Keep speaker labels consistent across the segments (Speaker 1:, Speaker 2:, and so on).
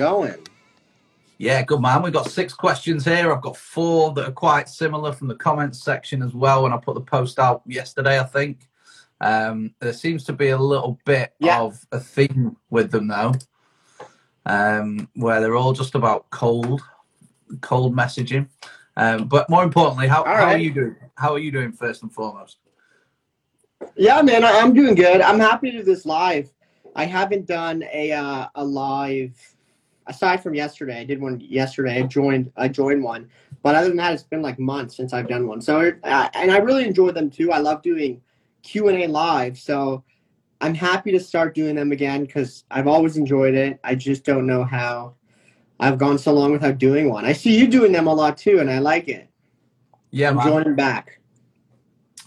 Speaker 1: going?
Speaker 2: Yeah, good man. We've got six questions here. I've got four that are quite similar from the comments section as well. When I put the post out yesterday, I think um, there seems to be a little bit
Speaker 1: Yeah.
Speaker 2: of a theme with them though, um, where they're all just about cold, cold messaging. Um, but more importantly, how,
Speaker 1: All
Speaker 2: how are you doing? How are you doing first and foremost?
Speaker 1: Yeah, man, I- I'm doing good. I'm happy to do this live. I haven't done a uh, a live aside from yesterday. I did one yesterday. I joined I joined one, but other than that, it's been like months since I've done one. So uh, and I really enjoy them too. I love doing Q and A live. So I'm happy to start doing them again because I've always enjoyed it. I just don't know how I've gone so long without doing one. I see you doing them a lot too, and I like it.
Speaker 2: Yeah,
Speaker 1: I'm
Speaker 2: man.
Speaker 1: joining back.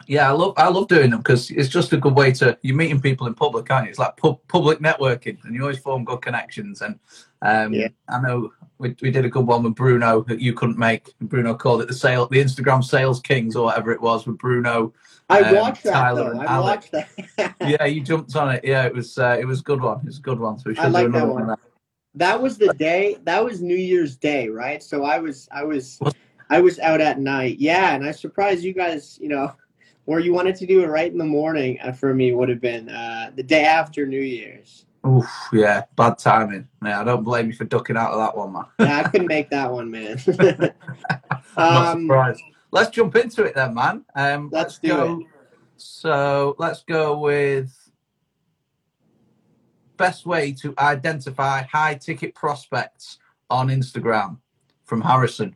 Speaker 2: Yeah, I love I love doing them because it's just a good way to you're meeting people in public, aren't you? It's like pub, public networking, and you always form good connections. And um,
Speaker 1: Yeah.
Speaker 2: I know we, we did a good one with Bruno that you couldn't make. Bruno called it the sale, the Instagram sales kings or whatever it was with Bruno.
Speaker 1: I
Speaker 2: Um,
Speaker 1: watched that
Speaker 2: Tyler
Speaker 1: though. I
Speaker 2: Alex.
Speaker 1: watched that.
Speaker 2: Yeah, you jumped on it. Yeah, it was uh, it was a good one. It was a good one. So we should
Speaker 1: I like
Speaker 2: do another
Speaker 1: that
Speaker 2: one.
Speaker 1: one.
Speaker 2: that.
Speaker 1: was the day that was new year's day right so i was i was
Speaker 2: What?
Speaker 1: i was out at night yeah and i surprised you guys you know where you wanted to do it right in the morning uh, for me would have been uh, the day after new year's
Speaker 2: Oof, yeah, bad timing. Yeah, I don't blame you for ducking out of that one, man.
Speaker 1: yeah, i couldn't make that one man um,
Speaker 2: surprised. Let's jump into it then, man. Um,
Speaker 1: Let's do
Speaker 2: go. So let's go with best way to identify high ticket prospects on Instagram from Harrison.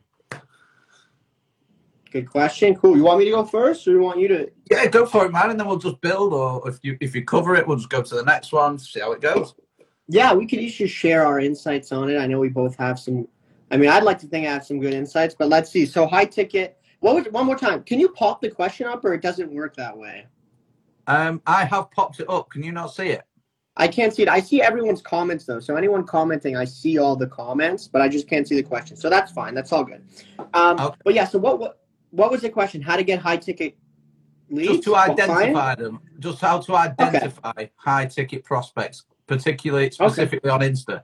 Speaker 1: good question cool you want me to go first or do you want you to
Speaker 2: Yeah, go for it, man, and then we'll just build. Or if you if you cover it, we'll just go to the next one, see how it goes.
Speaker 1: yeah we could each just share our insights on it i know we both have some i mean i'd like to think i have some good insights but let's see so high ticket what was one more time can you pop the question up or it doesn't work that way
Speaker 2: Um, I have popped it up. Can you not see it?
Speaker 1: I can't see it. I see everyone's comments though. So anyone commenting, I see all the comments, but I just can't see the question. So that's fine. That's all good. Um,
Speaker 2: Okay.
Speaker 1: But yeah. So what what what was the question? How to get high ticket leads?
Speaker 2: Just to identify them. Just how to identify high ticket prospects, particularly specifically on Insta.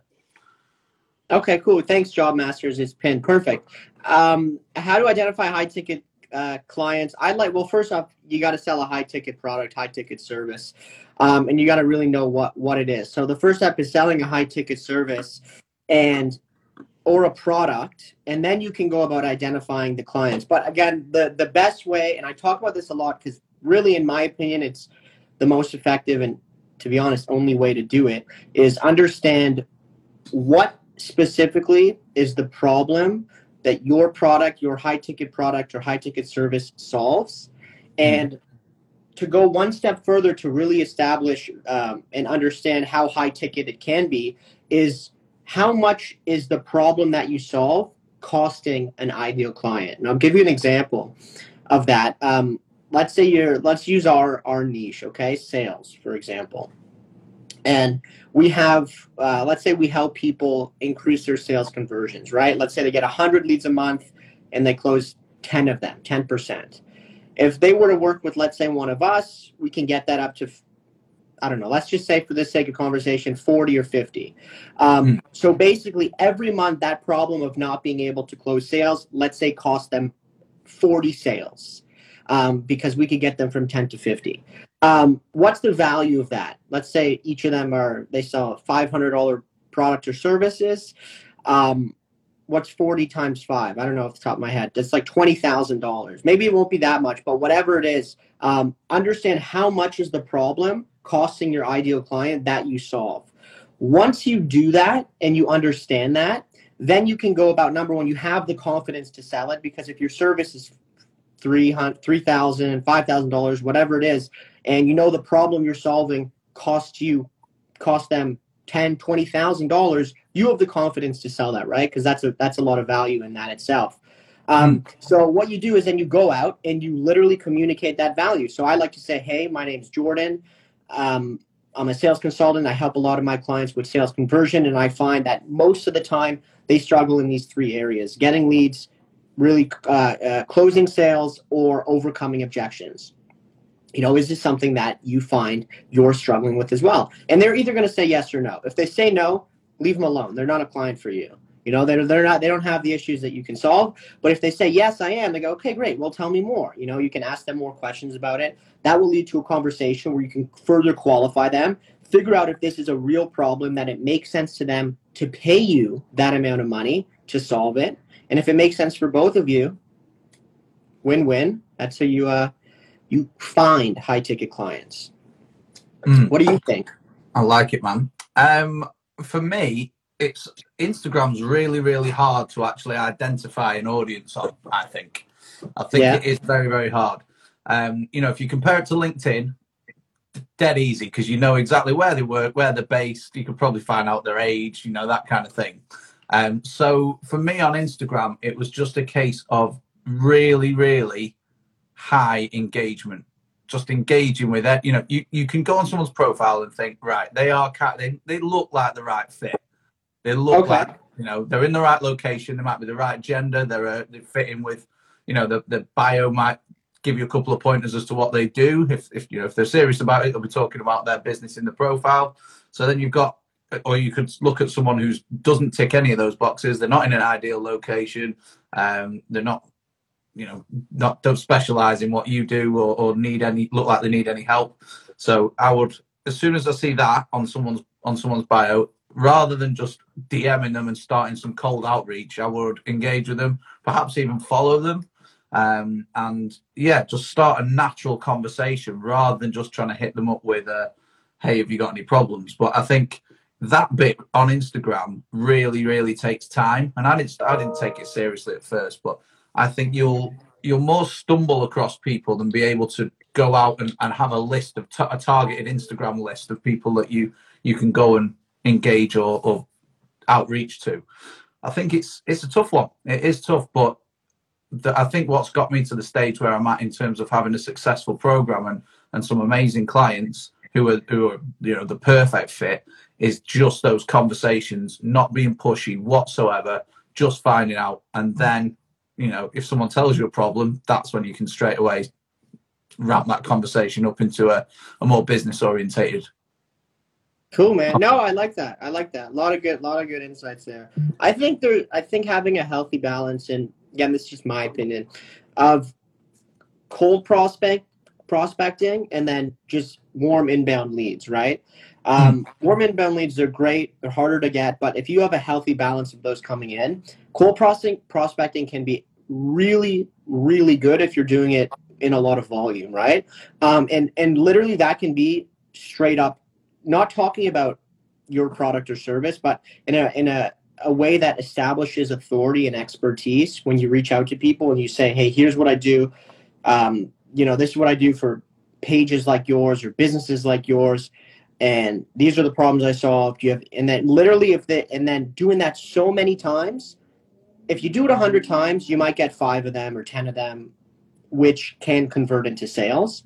Speaker 1: Okay, cool. Thanks, Job Masters is pinned. Perfect. Um, how to identify high ticket uh, clients? I'd like. Well, first off, you got to sell a high ticket product, high ticket service, um, and you got to really know what what it is. So the first step is selling a high ticket service, and or a product, and then you can go about identifying the clients. But again, the the best way, and I talk about this a lot because really, in my opinion, it's the most effective and to be honest, only way to do it is understand what specifically is the problem that your product, your high ticket product or high ticket service solves, and to go one step further to really establish um, and understand how high ticket it can be is how much is the problem that you solve costing an ideal client. And I'll give you an example of that. Um, let's say you're let's use our our niche, okay, sales for example, and we have uh, let's say we help people increase their sales conversions right let's say they get 100 leads a month and they close 10 of them 10% if they were to work with let's say one of us we can get that up to i don't know let's just say for the sake of conversation 40 or 50 um,
Speaker 2: Hmm.
Speaker 1: so basically every month that problem of not being able to close sales let's say cost them 40 sales um, because we could get them from 10 to 50 um, what's the value of that? Let's say each of them are they sell a five hundred dollar product or services. Um, what's forty times five? I don't know off the top of my head. That's like twenty thousand dollars. Maybe it won't be that much, but whatever it is, um, understand how much is the problem costing your ideal client that you solve. Once you do that and you understand that, then you can go about number one. You have the confidence to sell it because if your service is three hundred, three thousand, five thousand dollars, whatever it is, and you know the problem you're solving costs you cost them ten twenty thousand dollars you have the confidence to sell that right because that's a that's a lot of value in that itself um, so what you do is then you go out and you literally communicate that value so i like to say hey my name's jordan um, i'm a sales consultant i help a lot of my clients with sales conversion and i find that most of the time they struggle in these three areas getting leads really uh, uh, closing sales or overcoming objections you know, is this something that you find you're struggling with as well? And they're either going to say yes or no. If they say no, leave them alone. They're not a client for you. You know, they're they're not they don't have the issues that you can solve. But if they say yes, I am, they go, okay, great. Well, tell me more. You know, you can ask them more questions about it. That will lead to a conversation where you can further qualify them, figure out if this is a real problem that it makes sense to them to pay you that amount of money to solve it. And if it makes sense for both of you, win-win. That's how you uh you find high ticket clients.
Speaker 2: Mm.
Speaker 1: What do you think?
Speaker 2: I like it, man. Um, for me, it's Instagram's really, really hard to actually identify an audience on. I think, I think
Speaker 1: Yeah.
Speaker 2: it is very, very hard. Um, you know, if you compare it to LinkedIn, dead easy because you know exactly where they work, where they're based. You can probably find out their age, you know, that kind of thing. Um, so for me on Instagram, it was just a case of really, really high engagement. Just engaging with it. You know, you, you can go on someone's profile and think, right, they are they, they look like the right fit. They look
Speaker 1: Okay.
Speaker 2: like you know they're in the right location. They might be the right gender. They're uh, they fit in with you know the the bio might give you a couple of pointers as to what they do. If if you know if they're serious about it, they'll be talking about their business in the profile. So then you've got, or you could look at someone who doesn't tick any of those boxes. They're not in an ideal location. Um, they're not, you know, not don't specialize in what you do or, or need any look like they need any help. So I would, as soon as I see that on someone's on someone's bio, rather than just DMing them and starting some cold outreach, I would engage with them, perhaps even follow them um, and yeah, just start a natural conversation rather than just trying to hit them up with a, "Hey, have you got any problems?" But I think that bit on Instagram really, really takes time, and I didn't, I didn't take it seriously at first, but I think you'll you'll more stumble across people than be able to go out and, and have a list of t- a targeted Instagram list of people that you you can go and engage or, or outreach to. I think it's it's a tough one. It is tough, but the, I think what's got me to the stage where I'm at in terms of having a successful program and, and some amazing clients who are who are you know the perfect fit is just those conversations, not being pushy whatsoever, just finding out, and then you know if someone tells you a problem, that's when you can straight away wrap that conversation up into a, a more business orientated.
Speaker 1: Cool, man. No, I like that. I like that. A lot of good, lot of good insights there. I think there. I think having a healthy balance, and again, this is just my opinion, of cold prospect prospecting and then just warm inbound leads. Right. Um, warm inbound leads are great. They're harder to get, but if you have a healthy balance of those coming in, cold prospecting prospecting can be really, really good if you're doing it in a lot of volume. Right. Um, and and literally that can be straight up not talking about your product or service, but in a in a, a way that establishes authority and expertise when you reach out to people and you say, "Hey, here's what I do. Um, you know, this is what I do for pages like yours or businesses like yours, and these are the problems I solve." You have, and then literally, if they, and then doing that so many times, if you do it a hundred times, you might get five of them or ten of them, which can convert into sales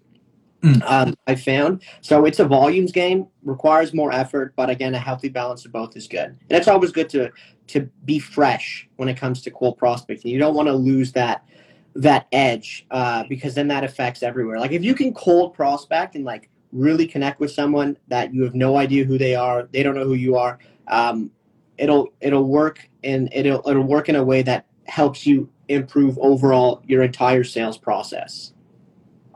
Speaker 1: um, I found. So it's a volumes game, requires more effort, but again, a healthy balance of both is good. And it's always good to to be fresh when it comes to cold prospecting. You don't want to lose that that edge uh, because then that affects everywhere. Like if you can cold prospect and like really connect with someone that you have no idea who they are, they don't know who you are. Um, it'll it'll work and it'll it'll work in a way that helps you improve overall your entire sales process.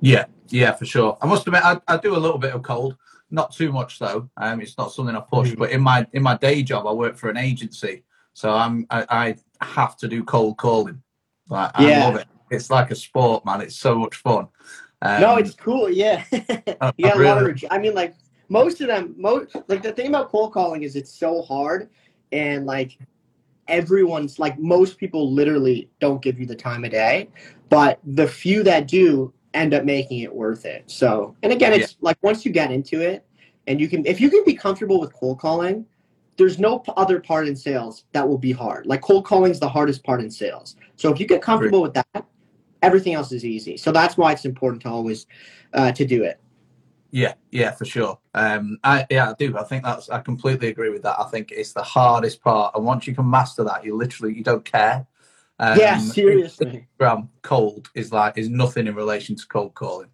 Speaker 2: Yeah, yeah, for sure. I must admit, I, I do a little bit of cold, not too much though. Um, it's not something I push,
Speaker 1: Mhm.
Speaker 2: but in my in my day job, I work for an agency, so I'm I, I have to do cold calling. Like, I
Speaker 1: Yeah.
Speaker 2: love it. It's like a sport, man. It's so much fun. Um,
Speaker 1: no, it's cool. Yeah,
Speaker 2: I-
Speaker 1: you got
Speaker 2: I
Speaker 1: a lot of.
Speaker 2: really-
Speaker 1: I mean, like most of them, most like the thing about cold calling is it's so hard, and like everyone's like most people literally don't give you the time of day, but the few that do end up making it worth it. So, and again, it's like once you get into it, and you can, if you can be comfortable with cold calling. There's no other part in sales that will be hard. Like cold calling is the hardest part in sales. So if you get comfortable with that, everything else is easy. So that's why it's important to always uh, to do it.
Speaker 2: Yeah, yeah, for sure. Um, I yeah, I do. I think that's. I completely agree with that. I think it's the hardest part, and once you can master that, you literally you don't care. Um,
Speaker 1: yeah, seriously.
Speaker 2: Instagram cold is like is nothing in relation to cold calling.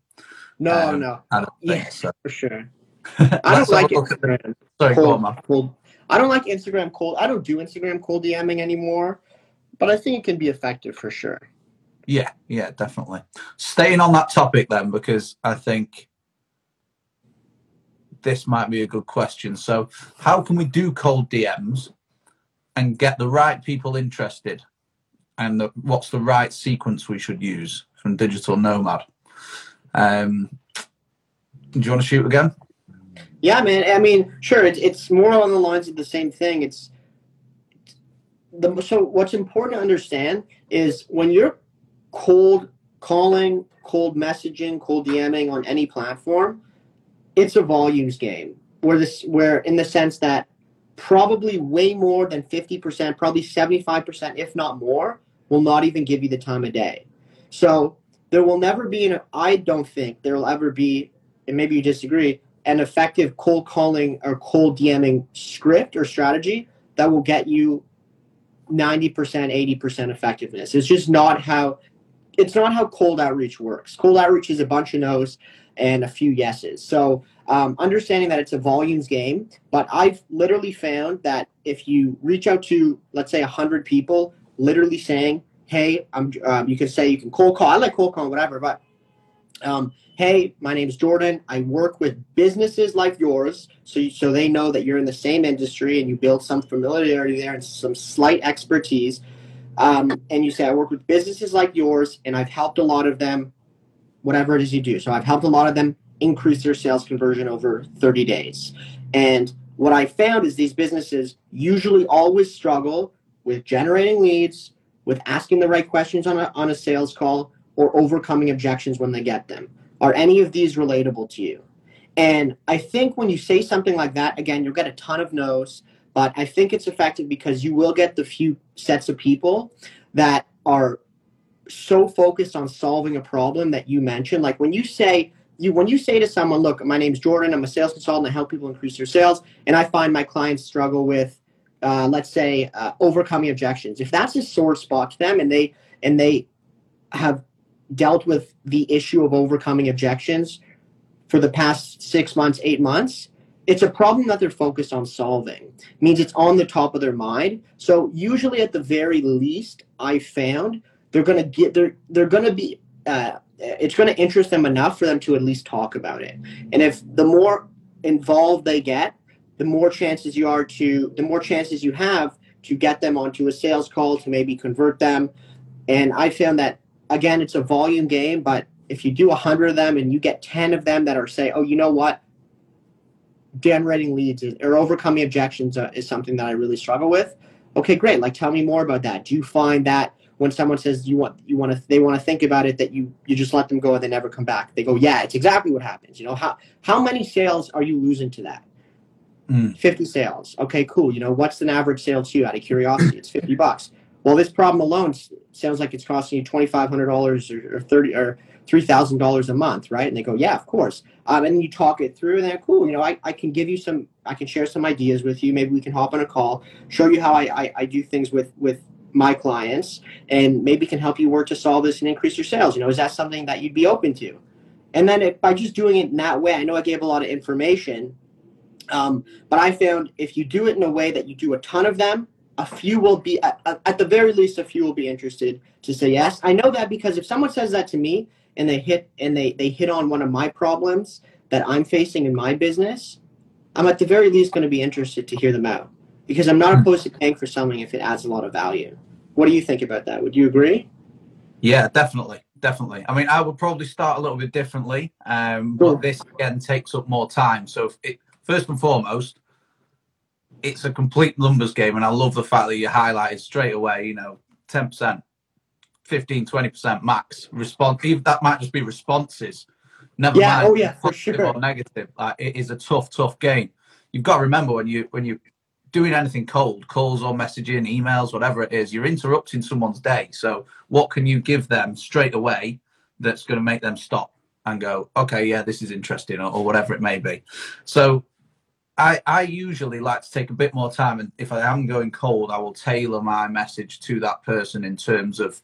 Speaker 1: No,
Speaker 2: Um,
Speaker 1: no.
Speaker 2: I don't think
Speaker 1: Yes,
Speaker 2: so.
Speaker 1: for sure. I don't like
Speaker 2: a look
Speaker 1: it.
Speaker 2: the-
Speaker 1: man.
Speaker 2: Sorry, go on,
Speaker 1: cold. I don't like Instagram cold. I don't do Instagram cold DMing anymore, but I think it can be effective for sure.
Speaker 2: Yeah, yeah, definitely. Staying on that topic then, because I think this might be a good question. So, how can we do cold DMs and get the right people interested? And the, what's the right sequence we should use from Digital Nomad? Um, do you want to shoot again?
Speaker 1: Yeah, man. I mean, sure. It's it's more along the lines of the same thing. It's the so what's important to understand is when you're cold calling, cold messaging, cold DMing on any platform, it's a volumes game. Where this where in the sense that probably way more than 50%, probably 75%, if not more, will not even give you the time of day. So there will never be an I don't think there will ever be, and maybe you disagree, an effective cold calling or cold DMing script or strategy that will get you 90%, 80% effectiveness. It's just not how it's not how cold outreach works. Cold outreach is a bunch of no's and a few yeses. So um, understanding that it's a volumes game, but I've literally found that if you reach out to, let's say, 100 people, literally saying, hey, I'm, um, you can say you can cold call. I like cold call, whatever, but um, hey, my name is Jordan. I work with businesses like yours, so you, so they know that you're in the same industry and you build some familiarity there and some slight expertise. Um, and you say, I work with businesses like yours, and I've helped a lot of them, whatever it is you do. So I've helped a lot of them increase their sales conversion over 30 days. And what I found is these businesses usually always struggle with generating leads, with asking the right questions on a, on a sales call, or overcoming objections when they get them. Are any of these relatable to you? And I think when you say something like that, again, you'll get a ton of no's. But I think it's effective because you will get the few sets of people that are so focused on solving a problem that you mentioned. Like when you say you when you say to someone, "Look, my name's Jordan. I'm a sales consultant. I help people increase their sales, and I find my clients struggle with, uh, let's say, uh, overcoming objections." If that's a sore spot to them, and they and they have dealt with the issue of overcoming objections for the past six months, eight months, it's a problem that they're focused on solving. It means it's on the top of their mind. So usually at the very least i found they're going to get they're they're going to be uh, it's going to interest them enough for them to at least talk about it. And if the more involved they get the more chances you are to the more chances you have to get them onto a sales call to maybe convert them and i found that again it's a volume game but if you do 100 of them and you get 10 of them that are say oh you know what generating leads or overcoming objections uh, is something that I really struggle with. Okay, great. Like, tell me more about that. Do you find that when someone says you want you want to they want to think about it that you you just let them go and they never come back? They go, yeah, it's exactly what happens. You know how how many sales are you losing to that? Mm. 50 sales. Okay, cool. You know, what's an average sale to you out of curiosity? It's 50 bucks. Well, this problem alone sounds like it's costing you $2,500 or, or 30 or $3,000 a month, right? And they go, yeah, of course. Um, and you talk it through and they're cool. You know, I, I can give you some, I can share some ideas with you. Maybe we can hop on a call, show you how I, I, I do things with, with my clients and maybe can help you work to solve this and increase your sales. You know, is that something that you'd be open to? And then if, by just doing it in that way, I know I gave a lot of information, um, but I found if you do it in a way that you do a ton of them, a few will be at, at the very least a few will be interested to say yes. I know that because if someone says that to me, and they hit and they they hit on one of my problems that I'm facing in my business, I'm at the very least going to be interested to hear them out because I'm not hmm. opposed to paying for something if it adds a lot of value. What do you think about that? Would you agree?
Speaker 2: Yeah, definitely, definitely. I mean, I would probably start a little bit differently, um, but this again takes up more time. So, it, first and foremost, it's a complete numbers game, and I love the fact that you highlighted straight away. You know, ten percent 15, 20% max response. That might just be responses. Never
Speaker 1: yeah,
Speaker 2: mind.
Speaker 1: Oh yeah, for sure.
Speaker 2: Or negative. Like, it is a tough, tough game. You've got to remember when you when you doing anything cold, calls or messaging, emails, whatever it is, you're interrupting someone's day. So what can you give them straight away that's going to make them stop and go, okay, yeah, this is interesting, or, or whatever it may be. So I, I usually like to take a bit more time and if I am going cold, I will tailor my message to that person in terms of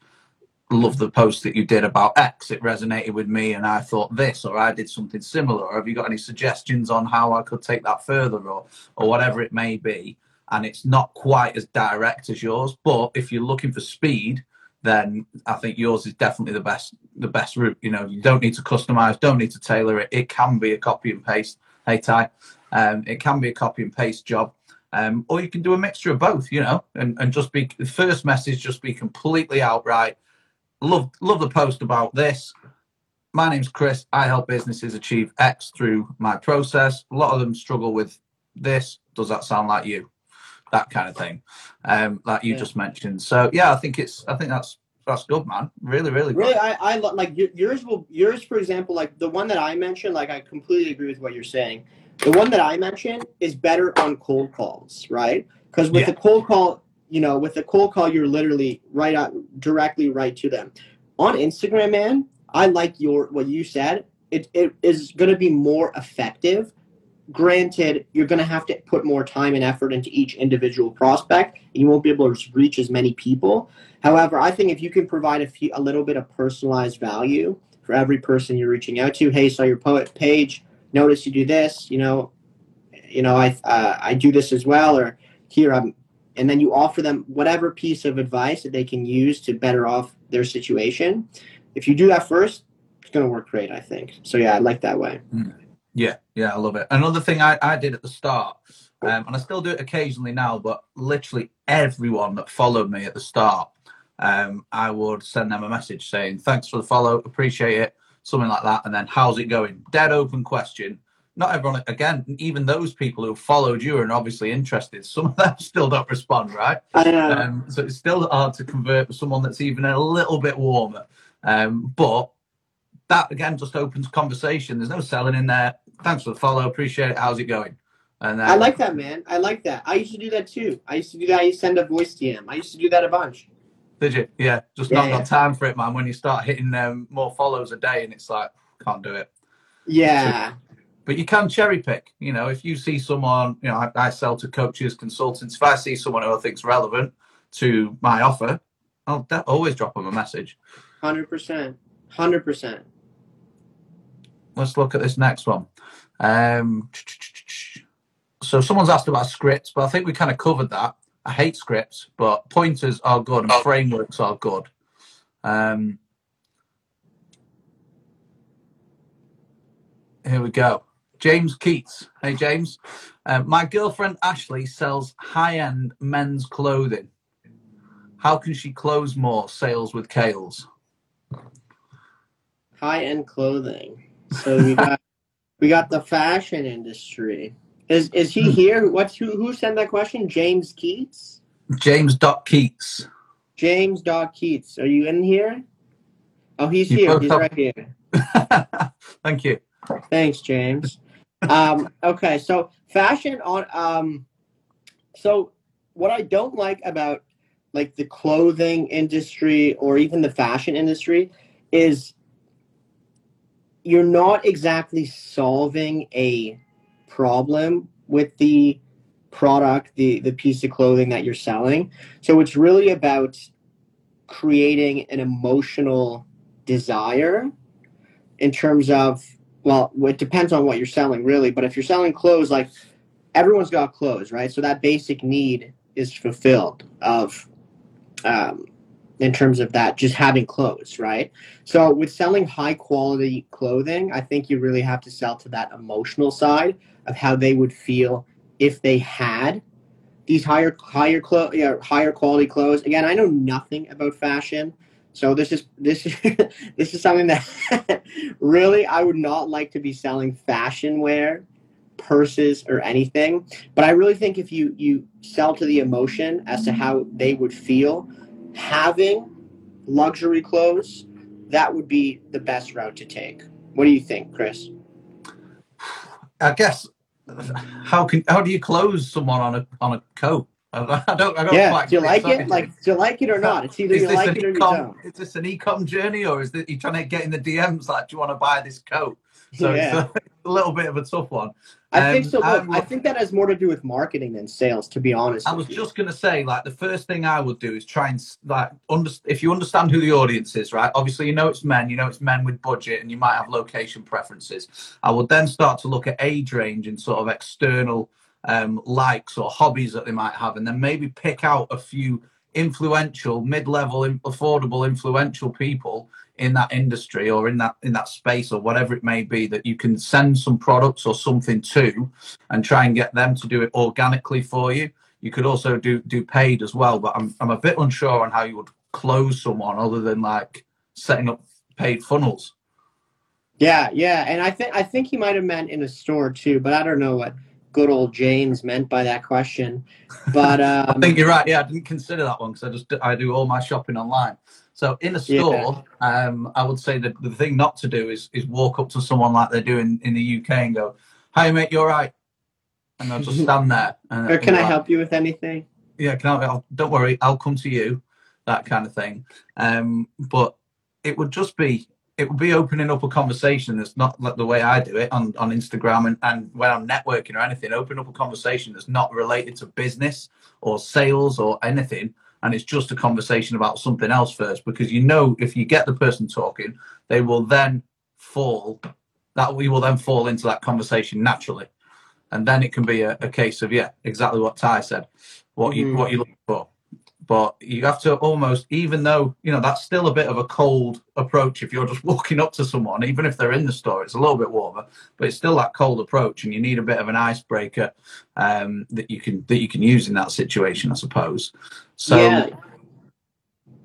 Speaker 2: love the post that you did about X. It resonated with me, and I thought this, or I did something similar. Or have you got any suggestions on how I could take that further, or or whatever it may be? and it's not quite as direct as yours. But if you're looking for speed, then I think yours is definitely the best the best route. You know, you don't need to customize, don't need to tailor it. It can be a copy and paste. Hey Ty, um, it can be a copy and paste job. Um, or you can do a mixture of both, you know, and, and just be the first message, just be completely outright. Love love the post about this. My name's Chris. I help businesses achieve X through my process. A lot of them struggle with this. Does that sound like you? That kind of thing, um, like you
Speaker 1: Yeah.
Speaker 2: just mentioned. So yeah, I think it's I think that's that's good, man. Really, really, good.
Speaker 1: Really, I, I like yours. Will yours, for example, like the one that I mentioned, like I completely agree with what you're saying. The one that I mentioned is better on cold calls, right? Because with
Speaker 2: Yeah.
Speaker 1: the cold call, you know, with the cold call, you're literally right out directly right to them. On Instagram, man, I like your what you said. It it is going to be more effective. Granted, you're going to have to put more time and effort into each individual prospect. And you won't be able to reach as many people. However, I think if you can provide a few, a little bit of personalized value for every person you're reaching out to, hey, saw your poet page, notice you do this, you know, you know, I uh, I do this as well, or here I'm, and then you offer them whatever piece of advice that they can use to better off their situation. If you do that first, it's going to work great, I think. So yeah, I like that way.
Speaker 2: Yeah, yeah, I love it. Another thing I, I did at the start, um, and I still do it occasionally now, but literally everyone that followed me at the start, um, I would send them a message saying, Thanks for the follow, appreciate it, something like that. And then, how's it going? Dead open question. Not everyone, again, even those people who followed you are obviously interested. Some of them still don't respond, right?
Speaker 1: I know.
Speaker 2: Um, so it's still hard to convert with someone that's even a little bit warmer. Um, but that again just opens conversation. There's no selling in there. Thanks for the follow. Appreciate it. How's it going? And uh,
Speaker 1: I like that, man. I like that. I used to do that too. I used to do that. I used to send a voice DM. I used to do that a bunch.
Speaker 2: Did you? Yeah. Just
Speaker 1: Yeah,
Speaker 2: not got time for it, man. When you start hitting um, more follows a day, and it's like can't do it.
Speaker 1: Yeah.
Speaker 2: But you can cherry pick. You know, if you see someone, you know, I, I sell to coaches, consultants. If I see someone who I think's relevant to my offer, I'll de- always drop them a message.
Speaker 1: Hundred percent. Hundred percent.
Speaker 2: let's look at this next one. Um, so someone's asked about scripts, but I think we kind of covered that. I hate scripts, but pointers are good and frameworks are good. Um, here we go. James Keats. Hey, James. Um, my girlfriend Ashley sells high end men's clothing. How can she close more sales with Kales?
Speaker 1: High end clothing. So we got we got the fashion industry. Is is he here? What's who who sent that question? James Keats?
Speaker 2: James Dot Keats.
Speaker 1: James Dog Keats. Are you in here? Oh he's
Speaker 2: You
Speaker 1: here. He's
Speaker 2: have-
Speaker 1: right here.
Speaker 2: Thank you.
Speaker 1: Thanks, James. um, okay, so fashion on um so what I don't like about like the clothing industry or even the fashion industry is you're not exactly solving a problem with the product, the the piece of clothing that you're selling. So it's really about creating an emotional desire in terms of well, it depends on what you're selling, really. But if you're selling clothes, like everyone's got clothes, right? So that basic need is fulfilled of, um, in terms of that, just having clothes, right? So with selling high quality clothing, I think you really have to sell to that emotional side of how they would feel if they had these higher higher clo- higher quality clothes. Again, I know nothing about fashion. So this is this is this is something that really I would not like to be selling fashion wear, purses or anything. But I really think if you you sell to the emotion as to how they would feel having luxury clothes, that would be the best route to take. What do you think, Chris?
Speaker 2: I guess how can how do you close someone on a on a coat? I don't. I don't
Speaker 1: Yeah,
Speaker 2: quite
Speaker 1: do you like it? Like, do you like it or not? It's either
Speaker 2: is
Speaker 1: you like it or you don't.
Speaker 2: Is this an e-com journey, or is that you trying to get in the DMs like, do you want to buy this coat? So
Speaker 1: Yeah.
Speaker 2: it's a, a little bit of a tough one.
Speaker 1: I think
Speaker 2: Um,
Speaker 1: so. Look,
Speaker 2: I'm
Speaker 1: I think that has more to do with marketing than sales, to be honest.
Speaker 2: I was
Speaker 1: you.
Speaker 2: just gonna say, like, the first thing I would do is try and like under if you understand who the audience is, right? Obviously, you know it's men, you know it's men with budget, and you might have location preferences. I would then start to look at age range and sort of external um, likes or hobbies that they might have, and then maybe pick out a few influential, mid-level, affordable, influential people in that industry or in that in that space or whatever it may be that you can send some products or something to, and try and get them to do it organically for you. You could also do do paid as well, but I'm I'm a bit unsure on how you would close someone other than like setting up paid funnels.
Speaker 1: Yeah, yeah, and I think I think he might have meant in a store too, but I don't know what good old James meant by that question. But um,
Speaker 2: I think you're right. Yeah, I didn't consider that one because I just I do all my shopping online. So in a store, yeah. um, I would say that the thing not to do is is walk up to someone like they do in, in the UK and go, "Hey mate, you're right," and they'll just stand there. And,
Speaker 1: or can I like, help you with anything?
Speaker 2: Yeah, can I? I'll, don't worry, I'll come to you. That kind of thing. Um, but it would just be it would be opening up a conversation that's not like the way I do it on, on Instagram and, and when I'm networking or anything, open up a conversation that's not related to business or sales or anything. And it's just a conversation about something else first, because you know if you get the person talking, they will then fall that we will then fall into that conversation naturally. And then it can be a, a case of yeah, exactly what Ty said. What you what you look for but you have to almost even though you know that's still a bit of a cold approach if you're just walking up to someone even if they're in the store it's a little bit warmer but it's still that cold approach and you need a bit of an icebreaker um, that you can that you can use in that situation i suppose so
Speaker 1: yeah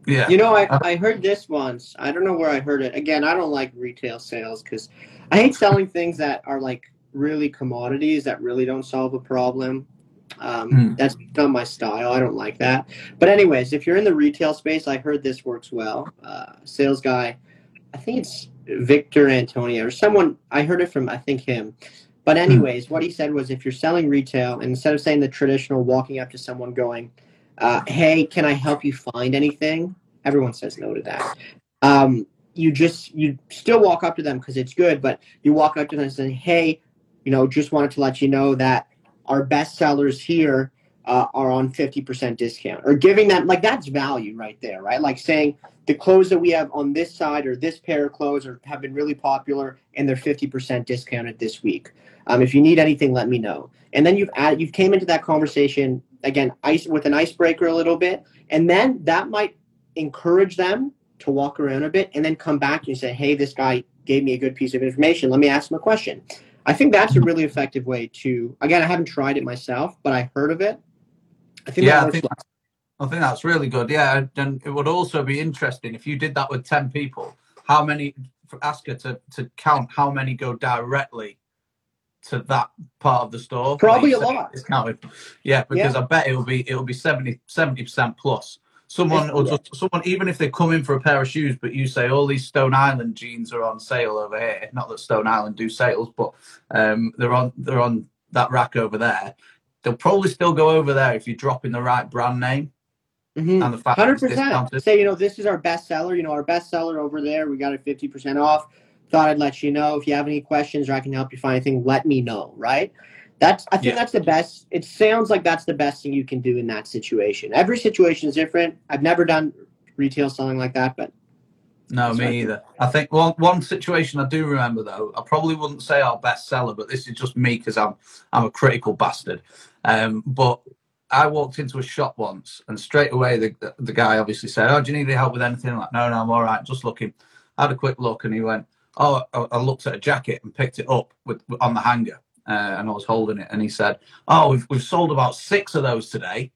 Speaker 1: yeah you know i, uh, I heard this once i don't know where i heard it again i don't like retail sales because i hate selling things that are like really commodities that really don't solve a problem um, mm. That's not my style. I don't like that. But anyways, if you're in the retail space, I heard this works well. Uh, sales guy, I think it's Victor Antonio or someone. I heard it from I think him. But hmm. anyways, mm. what he said was if you're selling retail, instead of saying the traditional walking up to someone going, uh, "Hey, can I help you find anything?" Everyone says no to that. Um, you just you still walk up to them because it's good, but you walk up to them and say, "Hey, you know, just wanted to let you know that." our best sellers here uh, are on 50% discount or giving them like that's value right there right like saying the clothes that we have on this side or this pair of clothes are, have been really popular and they're 50% discounted this week um, if you need anything let me know and then you've added you've came into that conversation again ice with an icebreaker a little bit and then that might encourage them to walk around a bit and then come back and say hey this guy gave me a good piece of information let me ask him a question I think that's a really effective way to. Again, I haven't tried it myself, but I heard of it.
Speaker 2: I think yeah, I think, I think that's really good. Yeah, and it would also be interesting if you did that with ten people. How many? Ask her to to count how many go directly to that part of the store.
Speaker 1: Probably a lot.
Speaker 2: Discounted. Yeah, because yeah. I bet it'll be it'll be 70 percent plus. Someone or just someone, even if they come in for a pair of shoes, but you say all these Stone Island jeans are on sale over here. Not that Stone Island do sales, but um, they're on they're on that rack over there. They'll probably still go over there if you drop in the right brand name.
Speaker 1: Mm-hmm. And the fact 100%. Say, you know, this is our best seller. You know, our best seller over there. We got it 50% off. Thought I'd let you know. If you have any questions or I can help you find anything, let me know, right? That's I think yeah. that's the best. It sounds like that's the best thing you can do in that situation. Every situation is different. I've never done retail selling like that, but
Speaker 2: no, me either. I think one one situation I do remember though. I probably wouldn't say our best seller, but this is just me because I'm I'm a critical bastard. Um, but I walked into a shop once, and straight away the, the, the guy obviously said, "Oh, do you need any help with anything?" I'm like, no, no, I'm all right. Just looking. I had a quick look, and he went, "Oh, I, I looked at a jacket and picked it up with on the hanger." uh, and I was holding it, and he said, "Oh, we've we've sold about six of those today,"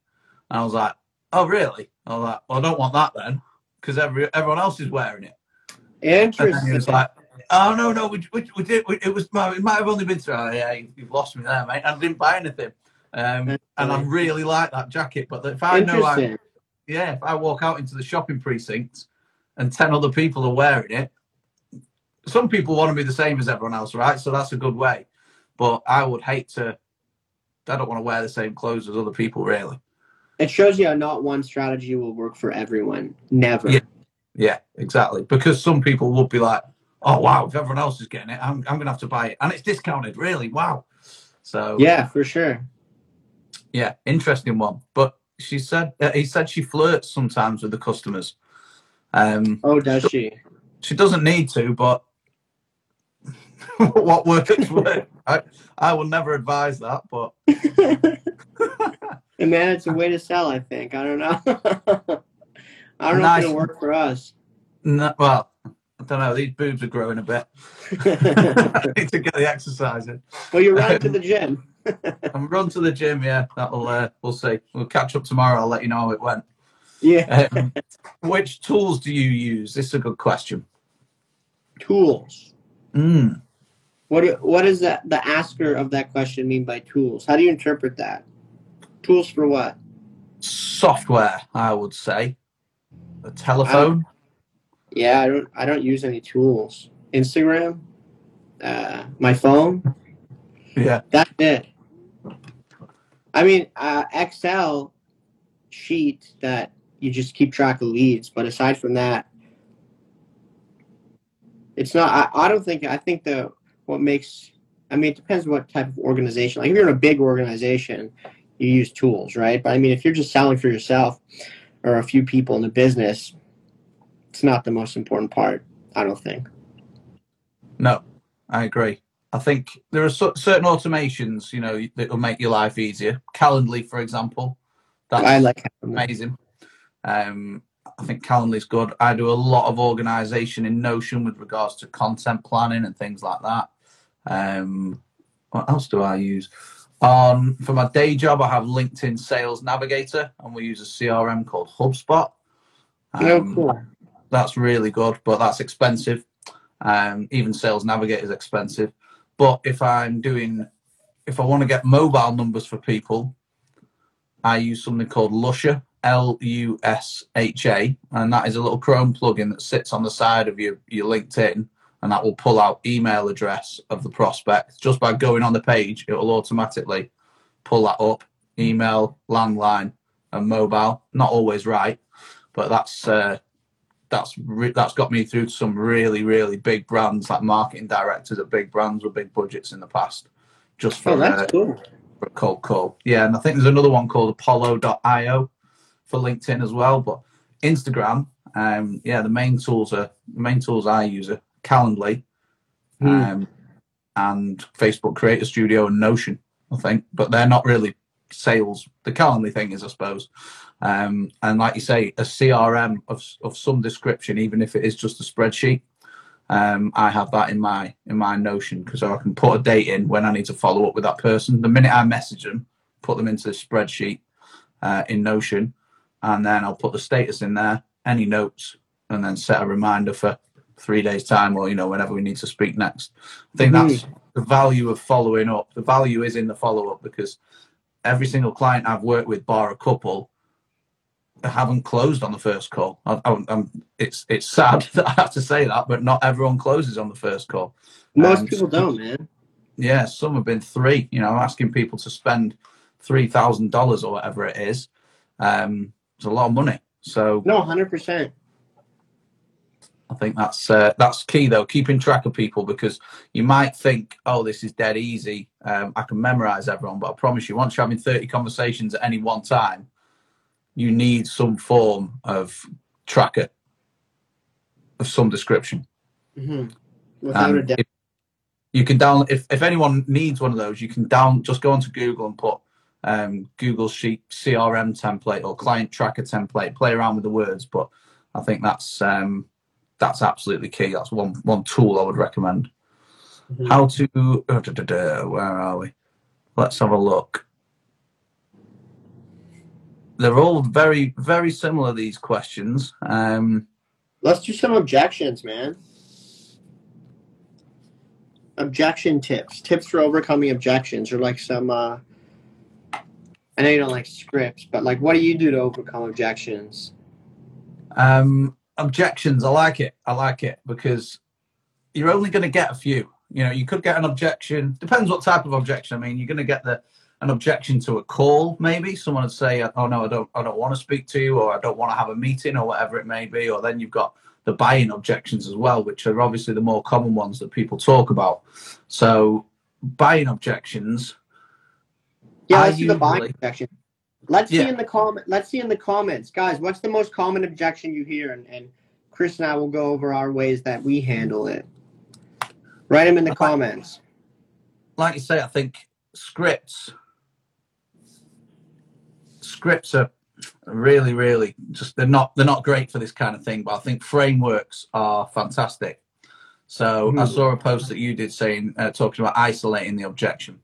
Speaker 2: and I was like, "Oh, really?" I was like, "Well, I don't want that then, because every everyone else is wearing it."
Speaker 1: Interesting. And
Speaker 2: he was like, "Oh no, no, we, we, we did. We, it was it might have only been three. Oh, yeah, you've lost me there, mate. I didn't buy anything, um, and I really like that jacket. But if I know, I, yeah, if I walk out into the shopping precinct and ten other people are wearing it, some people want to be the same as everyone else, right? So that's a good way. But I would hate to. I don't want to wear the same clothes as other people, really.
Speaker 1: It shows you how not one strategy will work for everyone. Never.
Speaker 2: Yeah, yeah exactly. Because some people would be like, "Oh wow, if everyone else is getting it, I'm, I'm going to have to buy it, and it's discounted." Really, wow. So
Speaker 1: yeah, for sure.
Speaker 2: Yeah, interesting one. But she said uh, he said she flirts sometimes with the customers. Um,
Speaker 1: oh, does she?
Speaker 2: She doesn't need to, but what works work. I, I will never advise that, but
Speaker 1: and man, it's a way to sell. I think. I don't know. I don't know
Speaker 2: Nice.
Speaker 1: if it'll work for us.
Speaker 2: no, well, I don't know. These boobs are growing a bit. I need to get the exercise in.
Speaker 1: well, you run to the gym.
Speaker 2: And run to the gym. Yeah, that'll. Uh, we'll see. We'll catch up tomorrow. I'll let you know how it went.
Speaker 1: Yeah.
Speaker 2: Um, which tools do you use? This is a good question.
Speaker 1: Tools.
Speaker 2: Mm.
Speaker 1: What what does that the asker of that question mean by tools? How do you interpret that? Tools for what?
Speaker 2: Software, I would say. A telephone.
Speaker 1: Yeah, I don't I don't use any tools. Instagram, uh, my phone.
Speaker 2: Yeah.
Speaker 1: That's it. I mean, uh, Excel sheet that you just keep track of leads, but aside from that, it's not. I, I don't think. I think the what makes. I mean, it depends what type of organization. Like if you're in a big organization, you use tools, right? But I mean, if you're just selling for yourself or a few people in the business, it's not the most important part. I don't think.
Speaker 2: No, I agree. I think there are certain automations, you know, that will make your life easier. Calendly, for example, that's
Speaker 1: I like
Speaker 2: amazing. Um, I think Calendly's good. I do a lot of organization in Notion with regards to content planning and things like that. Um, what else do I use? On for my day job, I have LinkedIn Sales Navigator, and we use a CRM called HubSpot. Um,
Speaker 1: cool.
Speaker 2: that's really good, but that's expensive. Um, even Sales Navigator is expensive. But if I'm doing, if I want to get mobile numbers for people, I use something called Lusha, L U S H A, and that is a little Chrome plugin that sits on the side of your, your LinkedIn, and that will pull out email address of the prospect just by going on the page. It will automatically pull that up, email, landline, and mobile. Not always right, but that's uh, that's re- that's got me through to some really really big brands like marketing directors at big brands with big budgets in the past just for,
Speaker 1: Oh, that's
Speaker 2: uh,
Speaker 1: cool.
Speaker 2: for a cold call yeah and i think there's another one called apollo.io for linkedin as well but instagram um yeah the main tools are the main tools i use are calendly
Speaker 1: Hmm.
Speaker 2: um and facebook creator studio and notion i think but they're not really sales the calendly thing is i suppose um, and like you say, a CRM of of some description, even if it is just a spreadsheet. Um, I have that in my in my Notion because I can put a date in when I need to follow up with that person. The minute I message them, put them into the spreadsheet uh, in Notion, and then I'll put the status in there, any notes, and then set a reminder for three days time or you know whenever we need to speak next. I think
Speaker 1: Mhm.
Speaker 2: that's the value of following up. The value is in the follow up because every single client I've worked with, bar a couple, haven't closed on the first call. I, I, I'm, it's it's sad that I have to say that, but not everyone closes on the first call.
Speaker 1: Most
Speaker 2: um,
Speaker 1: people don't, man.
Speaker 2: Yeah, some have been three. You know, asking people to spend three thousand dollars or whatever it is. Um, it's a lot of money. So
Speaker 1: No, hundred percent.
Speaker 2: I think that's uh, that's key though, keeping track of people because you might think, oh, this is dead easy. Um, I can memorize everyone, but I promise you, once you're having 30 conversations at any one time, you need some form of tracker of some description.
Speaker 1: Mm-hmm. Without a doubt.
Speaker 2: you can down if, if anyone needs one of those, you can down just go onto Google and put um, Google Sheet CRM template or client tracker template. Play around with the words, but I think that's um, that's absolutely key. That's one one tool I would recommend.
Speaker 1: Mhm.
Speaker 2: How to uh, da, da, da, where are we? Let's have a look. They're all very very similar. These questions. Um,
Speaker 1: Let's do some objections, man. Objection tips. Tips for overcoming objections, or like some. uh I know you don't like scripts, but like, what do you do to overcome objections?
Speaker 2: Um, objections. I like it. I like it because you're only going to get a few. You know, you could get an objection. Depends what type of objection. I mean, you're going to get the an objection to a call. Maybe someone would say, "Oh no, I don't. I don't want to speak to you," or "I don't want to have a meeting," or whatever it may be. Or then you've got the buying objections as well, which are obviously the more common ones that people talk about. So, buying objections.
Speaker 1: Yeah,
Speaker 2: I
Speaker 1: do the buying objection. Let's see in the comment. Let's see in the comments, guys. What's the most common objection you hear? And, and Chris and I will go over our ways that we handle it. Write them in the comments.
Speaker 2: Like you say, I think scripts scripts are really, really just they're not they're not great for this kind of thing. But I think frameworks are fantastic. So mm-hmm. I saw a post that you did saying uh, talking about isolating the objection,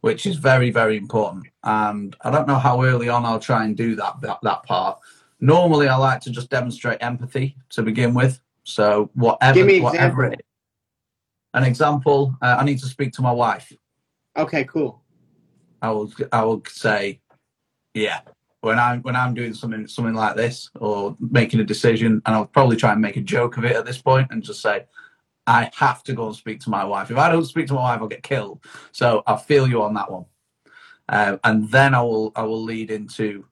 Speaker 2: which is very very important. And I don't know how early on I'll try and do that that, that part. Normally, I like to just demonstrate empathy to begin with. So whatever,
Speaker 1: Give me
Speaker 2: whatever
Speaker 1: example.
Speaker 2: an example, uh, I need to speak to my wife.
Speaker 1: Okay, cool.
Speaker 2: I will I will say, yeah, when I'm when I'm doing something something like this or making a decision, and I'll probably try and make a joke of it at this point and just say, I have to go and speak to my wife. If I don't speak to my wife, I'll get killed. So I feel you on that one, uh, and then I will I will lead into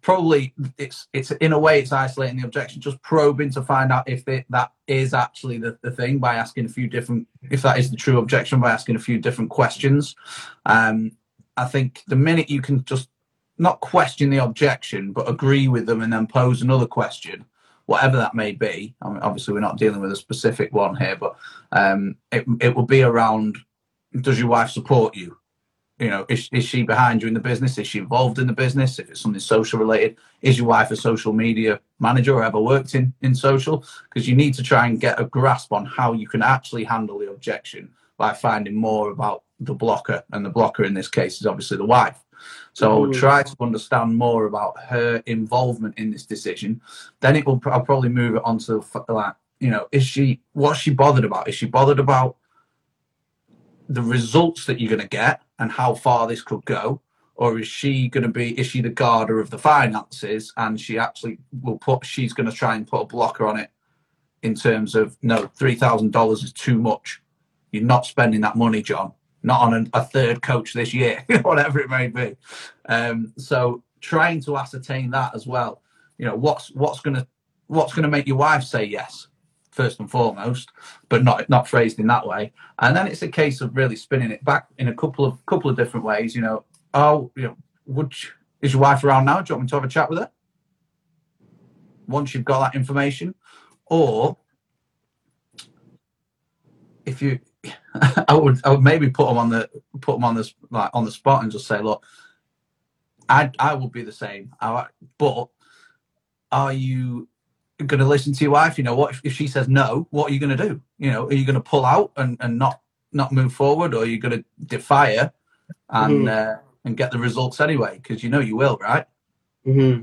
Speaker 2: probably it's it's in a way it's isolating the objection just probing to find out if it, that is actually the, the thing by asking a few different if that is the true objection by asking a few different questions um i think the minute you can just not question the objection, but agree with them and then pose another question, whatever that may be. I mean, obviously, we're not dealing with a specific one here, but um, it it will be around: Does your wife support you? You know, is, is she behind you in the business? Is she involved in the business? If it's something social related, is your wife a social media manager or ever worked in in social? Because you need to try and get a grasp on how you can actually handle the objection by finding more about the blocker, and the blocker in this case is obviously the wife. So I will hmm. try to understand more about her involvement in this decision. Then it will. I'll probably move it on to like, you know, is she what's she bothered about? Is she bothered about the results that you're going to get and how far this could go, or is she going to be? Is she the guarder of the finances and she actually will put? She's going to try and put a blocker on it in terms of no, three thousand dollars is too much. You're not spending that money, John not on a, a third coach this year, whatever it may be. Um, so trying to ascertain that as well. You know, what's what's gonna what's gonna make your wife say yes first and foremost, but not not phrased in that way. And then it's a case of really spinning it back in a couple of couple of different ways. You know, oh, you know, would you, is your wife around now? Do you want me to have a chat with her? Once you've got that information, or if you I would I would maybe put them on the put them on this like on the spot and just say, look, I I would be the same. I, but are you going to listen to your wife? You know, what if, if she says no? What are you going to do? You know, are you going to pull out and, and not not move forward, or are you going to defy her and mm-hmm. uh, and get the results anyway? Because you know you will, right?
Speaker 1: Mm-hmm.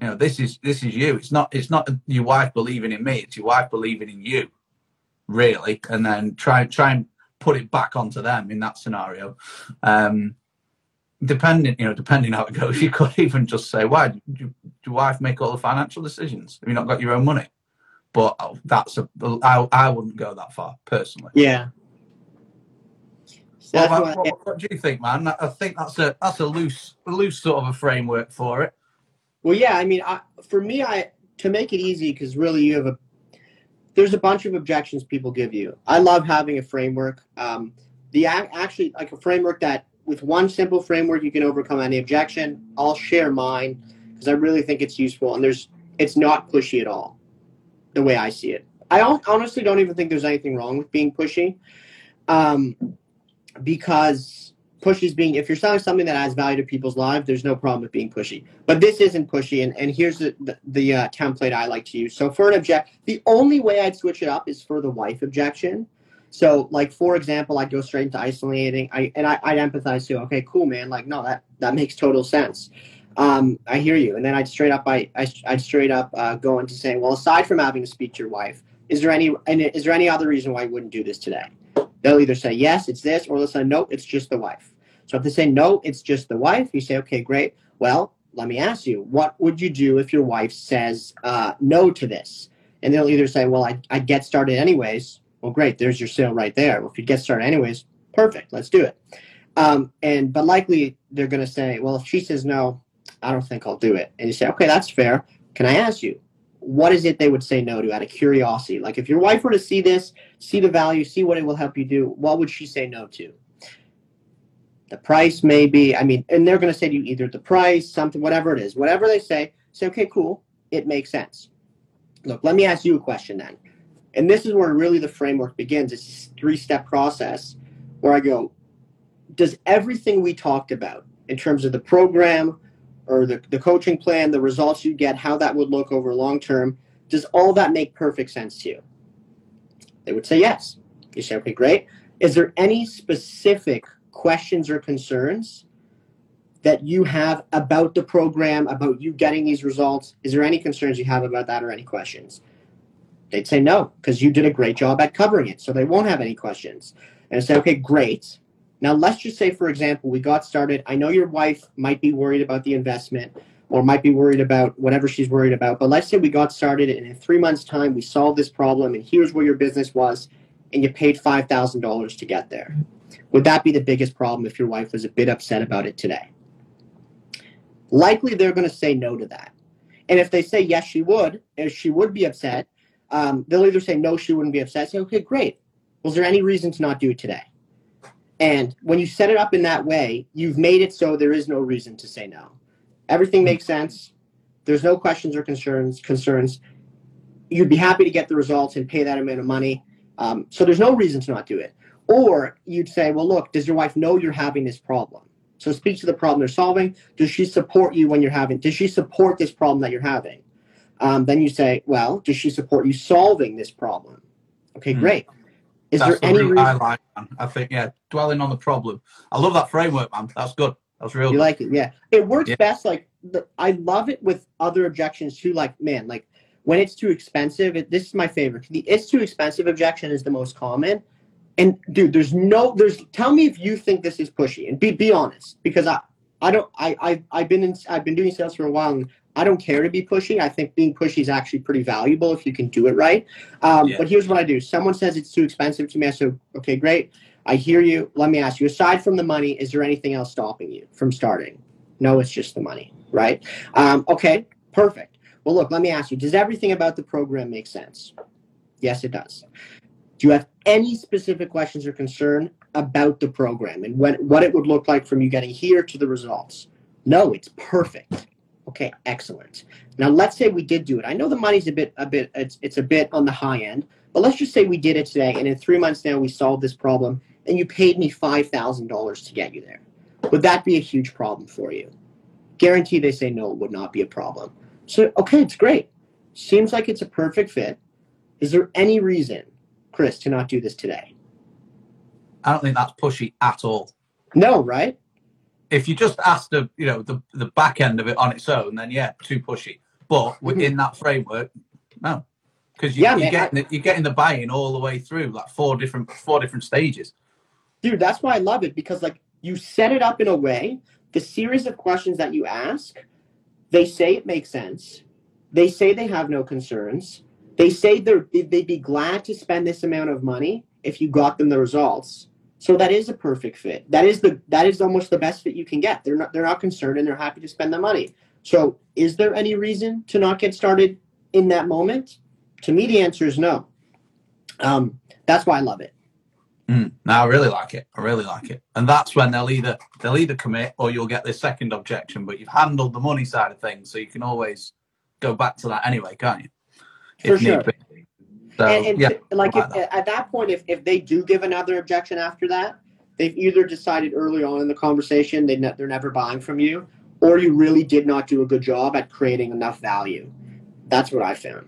Speaker 2: You know, this is this is you. It's not it's not your wife believing in me. It's your wife believing in you really, and then try try and put it back onto them in that scenario. Um, depending, you know, depending how it goes, you could even just say, "Why do your wife make all the financial decisions? Have you not got your own money?" But oh, that's a I I wouldn't go that far personally.
Speaker 1: Yeah.
Speaker 2: What, what, what, what, do you think, man? I think that's a that's a loose loose sort of a framework for it.
Speaker 1: Well, yeah. I mean, I, for me, I to make it easy because really you have a there's a bunch of objections people give you. I love having a framework. Um, the actually like a framework that with one simple framework you can overcome any objection. I'll share mine because I really think it's useful and there's it's not pushy at all, the way I see it. I honestly don't even think there's anything wrong with being pushy, um, because pushy being if you're selling something that adds value to people's lives there's no problem with being pushy. But this isn't pushy and, and here's the, the, the uh, template i like to use. So for an object the only way i'd switch it up is for the wife objection. So like for example i'd go straight into isolating I, and I, i'd empathize too. Okay cool man. Like no that that makes total sense. Um, i hear you. And then i'd straight up I, I, i'd straight up uh, go into saying well aside from having to speak to your wife is there any and is there any other reason why you wouldn't do this today? They'll either say yes it's this or they'll say no it's just the wife so if they say no, it's just the wife, you say, okay, great. Well, let me ask you, what would you do if your wife says uh, no to this? And they'll either say, well, I, I get started anyways. Well, great, there's your sale right there. Well, if you get started anyways, perfect, let's do it. Um, and but likely they're going to say, well, if she says no, I don't think I'll do it. And you say, okay, that's fair. Can I ask you, what is it they would say no to out of curiosity? Like if your wife were to see this, see the value, see what it will help you do, what would she say no to? The price may be, I mean, and they're going to say to you either the price, something, whatever it is, whatever they say, say, okay, cool, it makes sense. Look, let me ask you a question then. And this is where really the framework begins. It's a three step process where I go, does everything we talked about in terms of the program or the, the coaching plan, the results you get, how that would look over long term, does all that make perfect sense to you? They would say yes. You say, okay, great. Is there any specific questions or concerns that you have about the program, about you getting these results? Is there any concerns you have about that or any questions? They'd say no, because you did a great job at covering it. So they won't have any questions. And I say, okay, great. Now let's just say, for example, we got started. I know your wife might be worried about the investment or might be worried about whatever she's worried about. But let's say we got started and in three months' time we solved this problem and here's where your business was and you paid five thousand dollars to get there. Would that be the biggest problem if your wife was a bit upset about it today? Likely they're going to say no to that. And if they say yes, she would, if she would be upset, um, they'll either say no, she wouldn't be upset. Say, okay, great. Was there any reason to not do it today? And when you set it up in that way, you've made it so there is no reason to say no. Everything makes sense. There's no questions or concerns. Concerns. You'd be happy to get the results and pay that amount of money. Um, so there's no reason to not do it. Or you'd say, well, look, does your wife know you're having this problem? So speak to the problem they're solving. Does she support you when you're having? Does she support this problem that you're having? Um, then you say, well, does she support you solving this problem? Okay, mm. great.
Speaker 2: Is That's there any reason? I like, man. I think, yeah, dwelling on the problem. I love that framework, man. That's good. That's real.
Speaker 1: You like it, yeah. It works yeah. best. Like the, I love it with other objections too. Like man, like when it's too expensive. It, this is my favorite. The it's too expensive objection is the most common. And dude, there's no, there's. Tell me if you think this is pushy, and be be honest, because I I don't I I I've been in I've been doing sales for a while, and I don't care to be pushy. I think being pushy is actually pretty valuable if you can do it right. Um, yeah. But here's what I do: someone says it's too expensive to me. I say, okay, great. I hear you. Let me ask you, aside from the money, is there anything else stopping you from starting? No, it's just the money, right? Um, okay, perfect. Well, look, let me ask you, does everything about the program make sense? Yes, it does. Do you have any specific questions or concern about the program and when, what it would look like from you getting here to the results? No, it's perfect. Okay, excellent. Now let's say we did do it. I know the money's a bit, a bit, it's, it's a bit on the high end, but let's just say we did it today, and in three months now we solved this problem, and you paid me $5,000 to get you there. Would that be a huge problem for you? Guarantee they say no, it would not be a problem. So, okay, it's great. Seems like it's a perfect fit. Is there any reason, Chris, to not do this today?
Speaker 2: I don't think that's pushy at all.
Speaker 1: No, right?
Speaker 2: If you just ask the, you know, the, the back end of it on its own, then yeah, too pushy. But mm-hmm. within that framework, no, because you, yeah, you're, getting I, you're getting the buy-in all the way through, like four different four different stages
Speaker 1: dude, that's why I love it because like you set it up in a way, the series of questions that you ask, they say it makes sense. They say they have no concerns. They say they'd be glad to spend this amount of money if you got them the results. So that is a perfect fit. That is the that is almost the best fit you can get. They're not they're not concerned and they're happy to spend the money. So is there any reason to not get started in that moment? To me, the answer is no. Um, that's why I love it.
Speaker 2: Mm, I really like it. I really like it, and that's when they'll either they'll either commit or you'll get this second objection. But you've handled the money side of things, so you can always go back to that anyway, can't you?
Speaker 1: For sure. So, and, and yeah, like, if, uh, uh, at that point, if, if they do give another objection after that, they've either decided early on in the conversation they ne- they're never buying from you, or you really did not do a good job at creating enough value. That's what I found.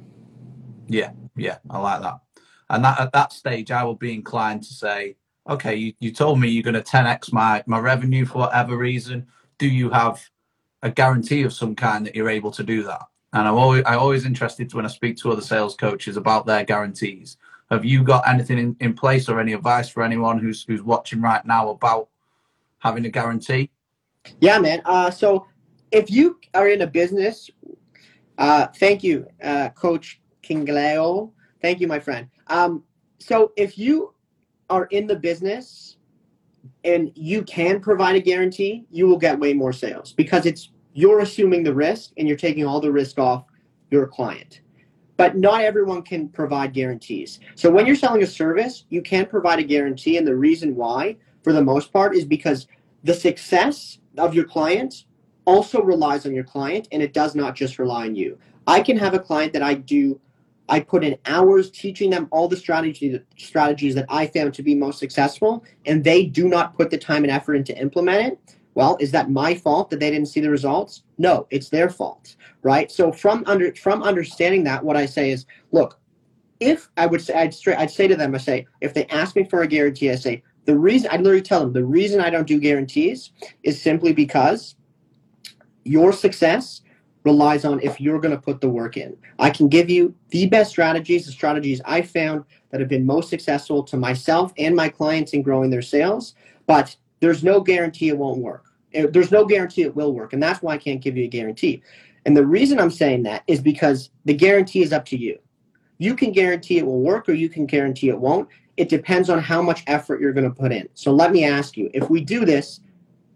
Speaker 2: Yeah, yeah, I like that. And that, at that stage, I will be inclined to say, okay, you, you told me you're going to 10x my, my revenue for whatever reason. Do you have a guarantee of some kind that you're able to do that? And I'm always, I'm always interested when I speak to other sales coaches about their guarantees. Have you got anything in, in place or any advice for anyone who's who's watching right now about having a guarantee?
Speaker 1: Yeah, man. Uh, so if you are in a business, uh, thank you, uh, Coach Kingleo. Thank you, my friend. Um, so if you are in the business and you can provide a guarantee, you will get way more sales because it's you're assuming the risk and you're taking all the risk off your client. But not everyone can provide guarantees. So when you're selling a service, you can provide a guarantee. And the reason why, for the most part, is because the success of your client also relies on your client and it does not just rely on you. I can have a client that I do I put in hours teaching them all the strategies strategies that I found to be most successful, and they do not put the time and effort into implement it. Well, is that my fault that they didn't see the results? No, it's their fault, right? So from under from understanding that, what I say is, look, if I would say I'd straight I'd say to them, I say, if they ask me for a guarantee, I say, the reason I literally tell them the reason I don't do guarantees is simply because your success relies on if you're going to put the work in. I can give you the best strategies, the strategies I found that have been most successful to myself and my clients in growing their sales, but there's no guarantee it won't work. There's no guarantee it will work, and that's why I can't give you a guarantee. And the reason I'm saying that is because the guarantee is up to you. You can guarantee it will work or you can guarantee it won't. It depends on how much effort you're going to put in. So let me ask you, if we do this,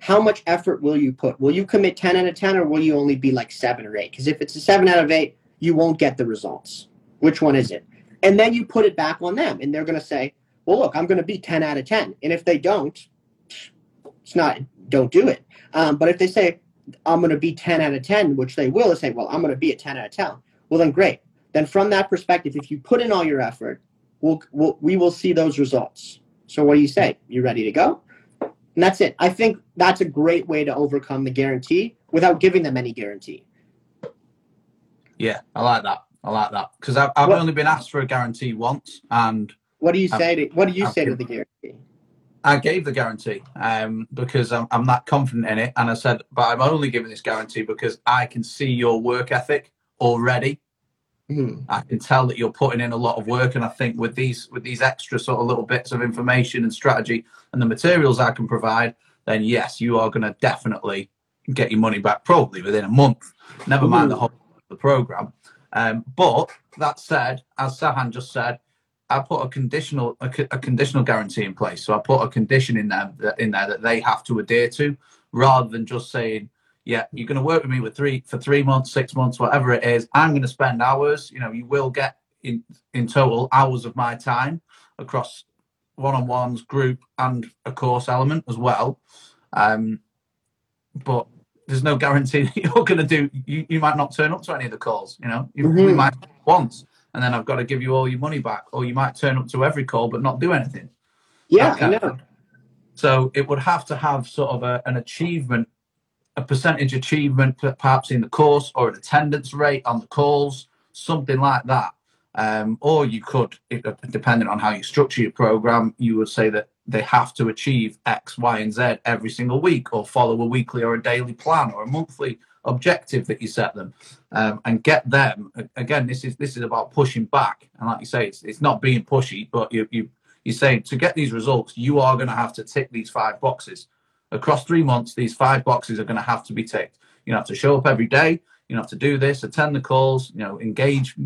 Speaker 1: how much effort will you put? Will you commit 10 out of 10 or will you only be like 7 or 8? Because if it's a 7 out of 8, you won't get the results. Which one is it? And then you put it back on them and they're going to say, well, look, I'm going to be 10 out of 10. And if they don't, it's not, don't do it. Um, but if they say, I'm going to be 10 out of 10, which they will, they say, well, I'm going to be a 10 out of 10. Well, then great. Then from that perspective, if you put in all your effort, we'll, we'll, we will see those results. So what do you say? You ready to go? And that's it. I think that's a great way to overcome the guarantee without giving them any guarantee.
Speaker 2: Yeah, I like that. I like that because I've, I've only been asked for a guarantee once, and
Speaker 1: what do you say to what do you I've say to the guarantee?
Speaker 2: I gave the guarantee um, because I'm, I'm that confident in it, and I said, but I'm only giving this guarantee because I can see your work ethic already. Mm. I can tell that you're putting in a lot of work, and I think with these with these extra sort of little bits of information and strategy and the materials I can provide, then yes, you are going to definitely get your money back probably within a month. Never mind the whole the program. Um, but that said, as Sahan just said, I put a conditional a, a, conditional guarantee in place. So I put a condition in there that, in there that they have to adhere to, rather than just saying yeah, you're going to work with me with three for three months, six months, whatever it is. I'm going to spend hours. You know, you will get in in total hours of my time across one-on-ones, group, and a course element as well. Um, but there's no guarantee that you're going to do. You, you might not turn up to any of the calls. You know, you mm-hmm. might once, and then I've got to give you all your money back, or you might turn up to every call but not do anything.
Speaker 1: Yeah, I know.
Speaker 2: So it would have to have sort of a, an achievement a percentage achievement perhaps in the course or an attendance rate on the calls, something like that. Um, or you could, depending on how you structure your program, you would say that they have to achieve X, Y, and Z every single week, or follow a weekly or a daily plan or a monthly objective that you set them, um, and get them. Again, this is this is about pushing back, and like you say, it's, it's not being pushy, but you you you're saying to get these results, you are going to have to tick these five boxes across three months, these five boxes are going to have to be ticked. You have to show up every day. You have to do this, attend the calls, you know, engage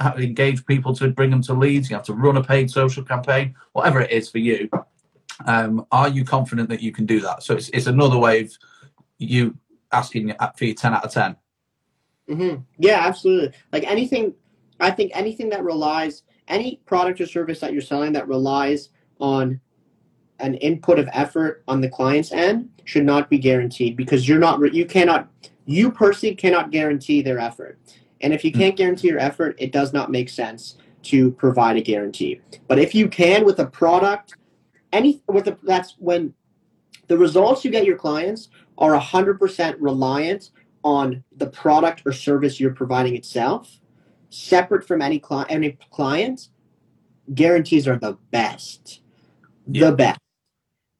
Speaker 2: engage people to bring them to leads. You have to run a paid social campaign, whatever it is for you. Um, are you confident that you can do that? So it's, it's another way of you asking for your 10 out of 10.
Speaker 1: Mm-hmm. Yeah, absolutely. Like anything, I think anything that relies, any product or service that you're selling that relies on an input of effort on the client's end should not be guaranteed because you're not you cannot you personally cannot guarantee their effort and if you can't guarantee your effort it does not make sense to provide a guarantee but if you can with a product any with a, that's when the results you get your clients are 100% reliant on the product or service you're providing itself separate from any client any client guarantees are the best the best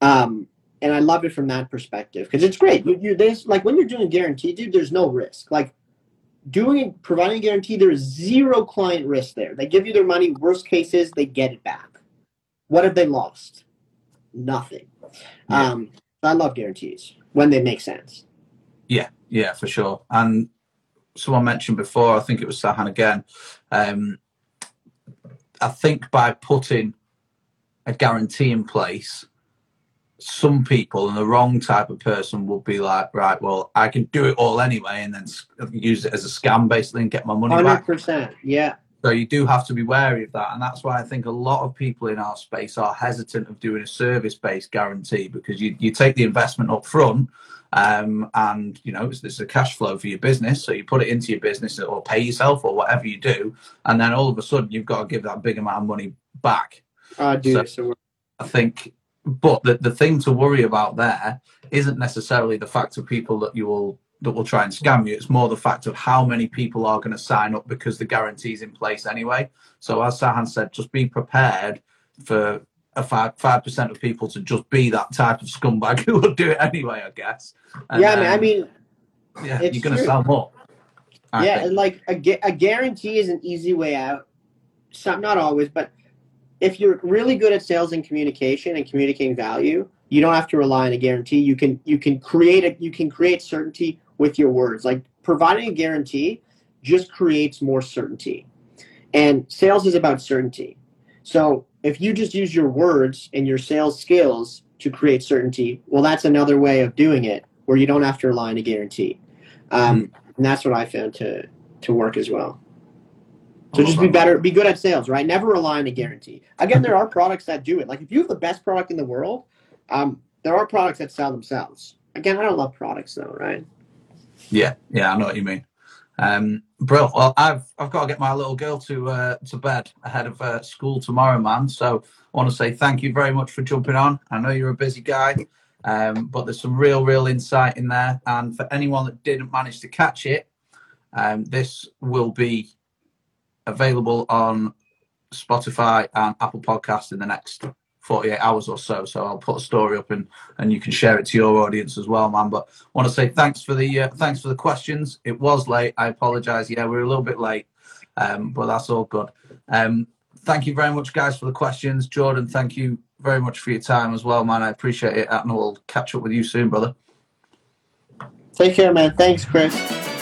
Speaker 1: um, and I love it from that perspective because it's great. You, you there's like when you're doing a guarantee, dude, there's no risk. Like doing providing a guarantee, there is zero client risk there. They give you their money. Worst cases, they get it back. What have they lost? Nothing. Yeah. Um, I love guarantees when they make sense.
Speaker 2: Yeah, yeah, for sure. And someone mentioned before, I think it was Sahan again. Um, I think by putting a guarantee in place, some people and the wrong type of person will be like, right, well, I can do it all anyway, and then use it as a scam basically and get my money 100%, back.
Speaker 1: 100%. Yeah.
Speaker 2: So you do have to be wary of that, and that's why I think a lot of people in our space are hesitant of doing a service-based guarantee because you you take the investment up front, Um, and you know, it's, it's a cash flow for your business. So you put it into your business or pay yourself or whatever you do. And then all of a sudden you've got to give that big amount of money back.
Speaker 1: Dude, so, so
Speaker 2: I think, but the, the thing to worry about there isn't necessarily the fact of people that you will that will try and scam you. It's more the fact of how many people are going to sign up because the guarantee's in place anyway. So as Sahan said, just be prepared for a five five percent of people to just be that type of scumbag who will do it anyway, I guess.
Speaker 1: And, yeah, um, I mean,
Speaker 2: yeah, you're going to sell more.
Speaker 1: I yeah, think. like a, a guarantee is an easy way out. Some, not always, but if you're really good at sales and communication and communicating value, you don't have to rely on a guarantee. You can you can create a you can create certainty with your words. Like providing a guarantee just creates more certainty. And sales is about certainty. So if you just use your words and your sales skills to create certainty, well, that's another way of doing it where you don't have to rely on a guarantee. Um, mm And that's what I found to to work as well. So just be better, be good at sales, right? Never rely on a guarantee. Again, there are products that do it. Like if you have the best product in the world, um, there are products that sell themselves. Again, I don't love products though, right?
Speaker 2: Yeah, yeah, I know what you mean. Um, bro, well, I've I've got to get my little girl to uh, to bed ahead of uh, school tomorrow, man. So I want to say thank you very much for jumping on. I know you're a busy guy, um, but there's some real, real insight in there. And for anyone that didn't manage to catch it, um, this will be available on Spotify and Apple Podcast in the next 48 hours or so. So I'll put a story up and and you can share it to your audience as well, man. But I want to say thanks for the uh, thanks for the questions. It was late. I apologize. Yeah, we are a little bit late, um, but that's all good. Um, thank you very much, guys, for the questions. Jordan, thank you very much for your time as well, man. I appreciate it. And we'll catch up with you soon, brother.
Speaker 1: Take care, man. Thanks, Chris.